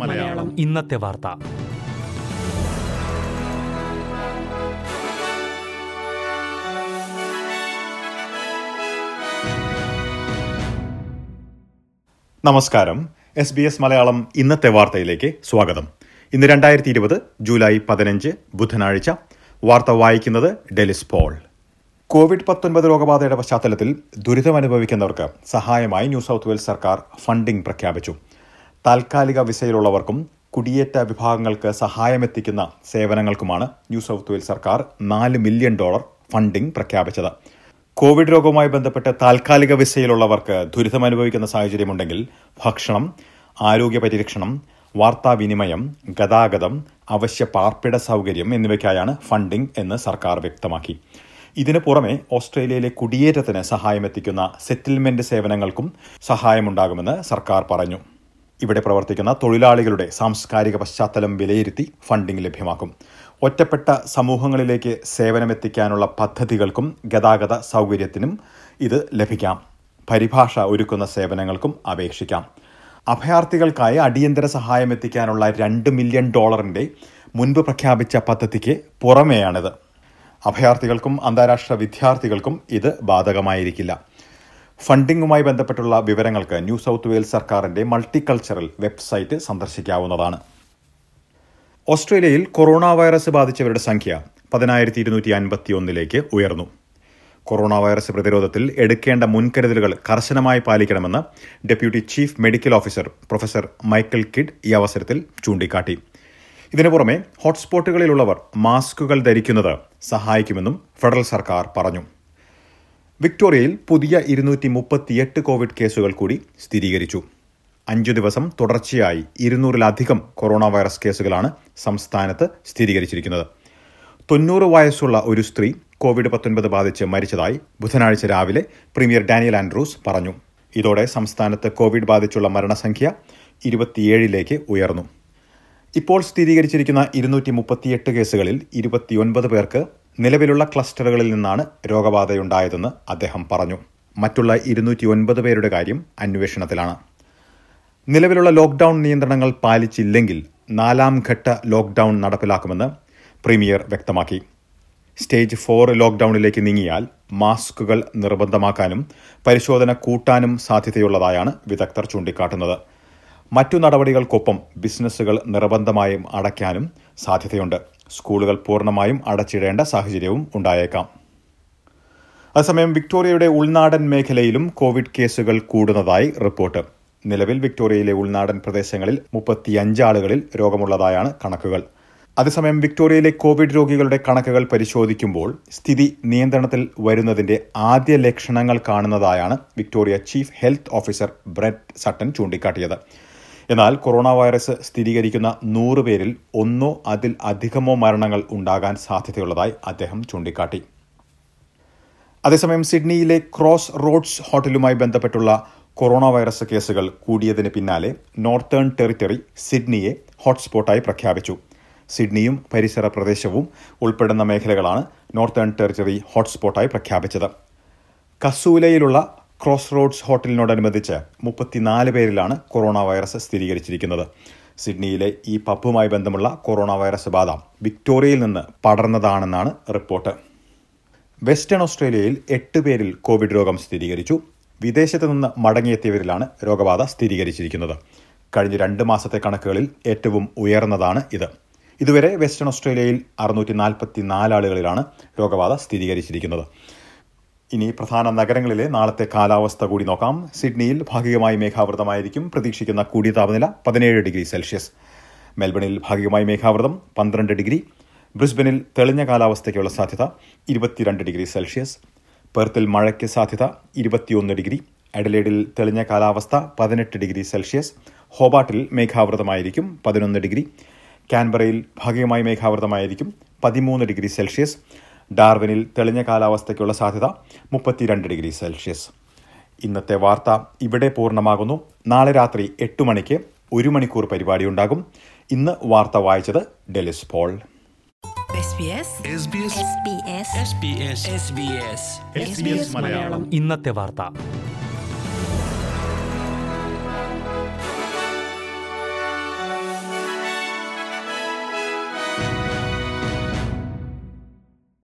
മലയാളം. ഇന്നത്തെ വാർത്ത. നമസ്കാരം. എസ് ബി എസ് മലയാളം ഇന്നത്തെ വാർത്തയിലേക്ക് സ്വാഗതം. ഇന്ന് രണ്ടായിരത്തി ഇരുപത് ജൂലൈ പതിനഞ്ച് ബുധനാഴ്ച. വാർത്ത വായിക്കുന്നത് ഡെലിസ് പോൾ. കോവിഡ് പത്തൊൻപത് രോഗബാധയുടെ പശ്ചാത്തലത്തിൽ ദുരിതം അനുഭവിക്കുന്നവർക്ക് സഹായമായി ന്യൂ സൗത്ത് വെയിൽസ് സർക്കാർ ഫണ്ടിംഗ് പ്രഖ്യാപിച്ചു. താൽക്കാലിക വിസയിലുള്ളവർക്കും കുടിയേറ്റ വിഭാഗങ്ങൾക്ക് സഹായമെത്തിക്കുന്ന സേവനങ്ങൾക്കുമാണ് ന്യൂ സൗത്ത് വെയിൽസ് സർക്കാർ നാല് മില്യൺ ഡോളർ ഫണ്ടിംഗ് പ്രഖ്യാപിച്ചത്. കോവിഡ് രോഗവുമായി ബന്ധപ്പെട്ട് താൽക്കാലിക വിസയിലുള്ളവർക്ക് ദുരിതമനുഭവിക്കുന്ന സാഹചര്യമുണ്ടെങ്കിൽ ഭക്ഷണം ആരോഗ്യ പരിരക്ഷണം വാർത്താവിനിമയം ഗതാഗതം അവശ്യ പാർപ്പിട സൗകര്യം എന്നിവയ്ക്കായാണ് ഫണ്ടിംഗ് എന്ന് സർക്കാർ വ്യക്തമാക്കി. ഇതിനു പുറമെ ഓസ്ട്രേലിയയിലെ കുടിയേറ്റത്തിന് സഹായമെത്തിക്കുന്ന സെറ്റിൽമെന്റ് സേവനങ്ങൾക്കും സഹായമുണ്ടാകുമെന്ന് സർക്കാർ പറഞ്ഞു. ഇവിടെ പ്രവർത്തിക്കുന്ന തൊഴിലാളികളുടെ സാംസ്കാരിക പശ്ചാത്തലം വിലയിരുത്തി ഫണ്ടിംഗ് ലഭ്യമാക്കും. ഒറ്റപ്പെട്ട സമൂഹങ്ങളിലേക്ക് സേവനമെത്തിക്കാനുള്ള പദ്ധതികൾക്കും ഗതാഗത സൗകര്യത്തിനും ഇത് ലഭിക്കാം. പരിഭാഷ ഒരുക്കുന്ന സേവനങ്ങൾക്കും അപേക്ഷിക്കാം. അഭയാർത്ഥികൾക്കായി അടിയന്തര സഹായം എത്തിക്കാനുള്ള രണ്ട് മില്യൺ ഡോളറിന്റെ മുൻപ് പ്രഖ്യാപിച്ച പദ്ധതിക്ക് പുറമെയാണിത്. അഭയാർത്ഥികൾക്കും അന്താരാഷ്ട്ര വിദ്യാർത്ഥികൾക്കും ഇത് ബാധകമായിരിക്കില്ല. ഫണ്ടിംഗുമായി ബന്ധപ്പെട്ടുള്ള വിവരങ്ങൾക്ക് ന്യൂ സൗത്ത് വെയിൽസ് സർക്കാരിന്റെ മൾട്ടിക്കൾച്ചറൽ വെബ്സൈറ്റ് സന്ദർശിക്കാവുന്നതാണ്. ഓസ്ട്രേലിയയിൽ കൊറോണ വൈറസ് ബാധിച്ചവരുടെ സംഖ്യ പതിനായിരത്തി ഇരുന്നൂറ്റി അൻപത്തി ഒന്നിലേക്ക് ഉയർന്നു. കൊറോണ വൈറസ് പ്രതിരോധത്തിൽ എടുക്കേണ്ട മുൻകരുതലുകൾ കർശനമായി പാലിക്കണമെന്ന് deputy chief medical officer professor Michael Kidd ഈ അവസരത്തിൽ ചൂണ്ടിക്കാട്ടി. ഇതിനു പുറമെ ഹോട്ട്സ്പോട്ടുകളിലുള്ളവർ മാസ്കുകൾ ധരിക്കുന്നത് സഹായിക്കുമെന്നും ഫെഡറൽ സർക്കാർ പറഞ്ഞു. വിക്ടോറിയയിൽ പുതിയ ഇരുന്നൂറ്റി മുപ്പത്തിയെട്ട് കോവിഡ് കേസുകൾ കൂടി സ്ഥിരീകരിച്ചു. അഞ്ചു ദിവസം തുടർച്ചയായി ഇരുന്നൂറിലധികം കൊറോണ വൈറസ് കേസുകളാണ് സംസ്ഥാനത്ത് സ്ഥിരീകരിച്ചിരിക്കുന്നത്. തൊണ്ണൂറ് വയസ്സുള്ള ഒരു സ്ത്രീ കോവിഡ് പത്തൊൻപത് ബാധിച്ച് മരിച്ചതായി ബുധനാഴ്ച രാവിലെ പ്രീമിയർ ഡാനിയൽ ആൻഡ്രൂസ് പറഞ്ഞു. ഇതോടെ സംസ്ഥാനത്ത് കോവിഡ് ബാധിച്ചുള്ള മരണസംഖ്യ ഇരുപത്തിയേഴിലേക്ക് ഉയർന്നു. ഇപ്പോൾ സ്ഥിരീകരിച്ചിരിക്കുന്ന ഇരുന്നൂറ്റി മുപ്പത്തിയെട്ട് കേസുകളിൽ ഇരുപത്തിയൊൻപത് പേർക്ക് നിലവിലുള്ള ക്ലസ്റ്ററുകളിൽ നിന്നാണ് രോഗബാധയുണ്ടായതെന്ന് അദ്ദേഹം പറഞ്ഞു. മറ്റുള്ള ഇരുന്നൂറ്റി ഒൻപത് പേരുടെ കാര്യം അന്വേഷണത്തിലാണ്. നിലവിലുള്ള ലോക്ക്ഡൌൺ നിയന്ത്രണങ്ങൾ പാലിച്ചില്ലെങ്കിൽ നാലാം ഘട്ട ലോക്ക്ഡൌൺ നടപ്പിലാക്കുമെന്ന് പ്രീമിയർ വ്യക്തമാക്കി. സ്റ്റേജ് ഫോർ ലോക്ക്ഡൌണിലേക്ക് നീങ്ങിയാൽ മാസ്കുകൾ നിർബന്ധമാക്കാനും പരിശോധന കൂട്ടാനും സാധ്യതയുള്ളതായാണ് വിദഗ്ധർ ചൂണ്ടിക്കാട്ടുന്നത്. മറ്റു നടപടികൾക്കൊപ്പം ബിസിനസ്സുകൾ നിർബന്ധമായും അടയ്ക്കാനും സാധ്യതയുണ്ട്. സ്കൂളുകൾ പൂർണമായും അടച്ചിടേണ്ട സാഹചര്യവും ഉണ്ടായേക്കാം. അതേസമയം വിക്ടോറിയയുടെ ഉൾനാടൻ മേഖലയിലും കോവിഡ് കേസുകൾ കൂടുന്നതായി റിപ്പോർട്ട്. നിലവിൽ വിക്ടോറിയയിലെ ഉൾനാടൻ പ്രദേശങ്ങളിൽ മുപ്പത്തിയഞ്ച് ആളുകളിൽ രോഗമുള്ളതായാണ് കണക്കുകൾ. അതേസമയം വിക്ടോറിയയിലെ കോവിഡ് രോഗികളുടെ കണക്കുകൾ പരിശോധിക്കുമ്പോൾ സ്ഥിതി നിയന്ത്രണത്തിൽ വരുന്നതിന്റെ ആദ്യ ലക്ഷണങ്ങൾ കാണുന്നതായാണ് Victoria chief health officer Brett Sutton ചൂണ്ടിക്കാട്ടിയത്. എന്നാൽ കൊറോണ വൈറസ് സ്ഥിരീകരിക്കുന്ന നൂറ് പേരിൽ ഒന്നോ അതിൽ അധികമോ മരണങ്ങൾ ഉണ്ടാകാൻ സാധ്യതയുള്ളതായി അദ്ദേഹം ചൂണ്ടിക്കാട്ടി. അതേസമയം സിഡ്നിയിലെ ക്രോസ് റോഡ്സ് ഹോട്ടലുമായി ബന്ധപ്പെട്ടുള്ള കൊറോണ വൈറസ് കേസുകൾ കൂടിയതിന് പിന്നാലെ നോർത്തേൺ ടെറിറ്ററി സിഡ്നിയെ ഹോട്ട്സ്പോട്ടായി പ്രഖ്യാപിച്ചു. സിഡ്നിയും പരിസര പ്രദേശവും ഉൾപ്പെടുന്ന മേഖലകളാണ് നോർത്തേൺ ടെറിറ്ററി ഹോട്ട്സ്പോട്ടായി പ്രഖ്യാപിച്ചത്. കസൂലയിലുള്ള ക്രോസ് റോഡ്സ് ഹോട്ടലിനോടനുബന്ധിച്ച് മുപ്പത്തിനാല് പേരിലാണ് കൊറോണ വൈറസ് സ്ഥിരീകരിച്ചിരിക്കുന്നത്. സിഡ്നിയിലെ ഈ പപ്പുമായി ബന്ധമുള്ള കൊറോണ വൈറസ് ബാധ വിക്ടോറിയയിൽ നിന്ന് പടർന്നതാണെന്നാണ് റിപ്പോർട്ട്. വെസ്റ്റേൺ ഓസ്ട്രേലിയയിൽ എട്ട് പേരിൽ കോവിഡ് രോഗം സ്ഥിരീകരിച്ചു. വിദേശത്ത് നിന്ന് മടങ്ങിയെത്തിയവരിലാണ് രോഗബാധ സ്ഥിരീകരിച്ചിരിക്കുന്നത്. കഴിഞ്ഞ രണ്ട് മാസത്തെ കണക്കുകളിൽ ഏറ്റവും ഉയർന്നതാണ് ഇത്. ഇതുവരെ വെസ്റ്റേൺ ഓസ്ട്രേലിയയിൽ അറുന്നൂറ്റി നാൽപ്പത്തി നാല് ആളുകളിലാണ് രോഗബാധ സ്ഥിരീകരിച്ചിരിക്കുന്നത്. ഇനി പ്രധാന നഗരങ്ങളിലെ നാളത്തെ കാലാവസ്ഥ കൂടി നോക്കാം. സിഡ്നിയിൽ ഭാഗികമായി മേഘാവൃതമായിരിക്കും. പ്രതീക്ഷിക്കുന്ന കൂടിയ താപനില പതിനേഴ് ഡിഗ്രി സെൽഷ്യസ്. മെൽബണിൽ ഭാഗികമായി മേഘാവൃതം പന്ത്രണ്ട് ഡിഗ്രി. ബ്രിസ്ബനിൽ തെളിഞ്ഞ കാലാവസ്ഥയ്ക്കുള്ള സാധ്യത ഇരുപത്തിരണ്ട് ഡിഗ്രി സെൽഷ്യസ്. പെർത്തിൽ മഴയ്ക്ക് സാധ്യത ഇരുപത്തിയൊന്ന് ഡിഗ്രി. അഡലേഡിൽ തെളിഞ്ഞ കാലാവസ്ഥ പതിനെട്ട് ഡിഗ്രി സെൽഷ്യസ്. ഹോബാട്ടിൽ മേഘാവൃതമായിരിക്കും പതിനൊന്ന് ഡിഗ്രി. കാൻബറയിൽ ഭാഗികമായി മേഘാവൃതമായിരിക്കും പതിമൂന്ന് ഡിഗ്രി സെൽഷ്യസ്. ഡാർവിനിൽ തെളിഞ്ഞ കാലാവസ്ഥയ്ക്കുള്ള സാധ്യത മുപ്പത്തിരണ്ട് ഡിഗ്രി സെൽഷ്യസ്. ഇന്നത്തെ വാർത്ത ഇവിടെ പൂർണമാകുന്നു. നാളെ രാത്രി എട്ട് മണിക്ക് ഒരു മണിക്കൂർ പരിപാടി ഉണ്ടാകും ഇന്ന് വാർത്ത വായിച്ചത് ഡെലിസ് പോൾ. SBS ഇന്നത്തെ വാർത്ത.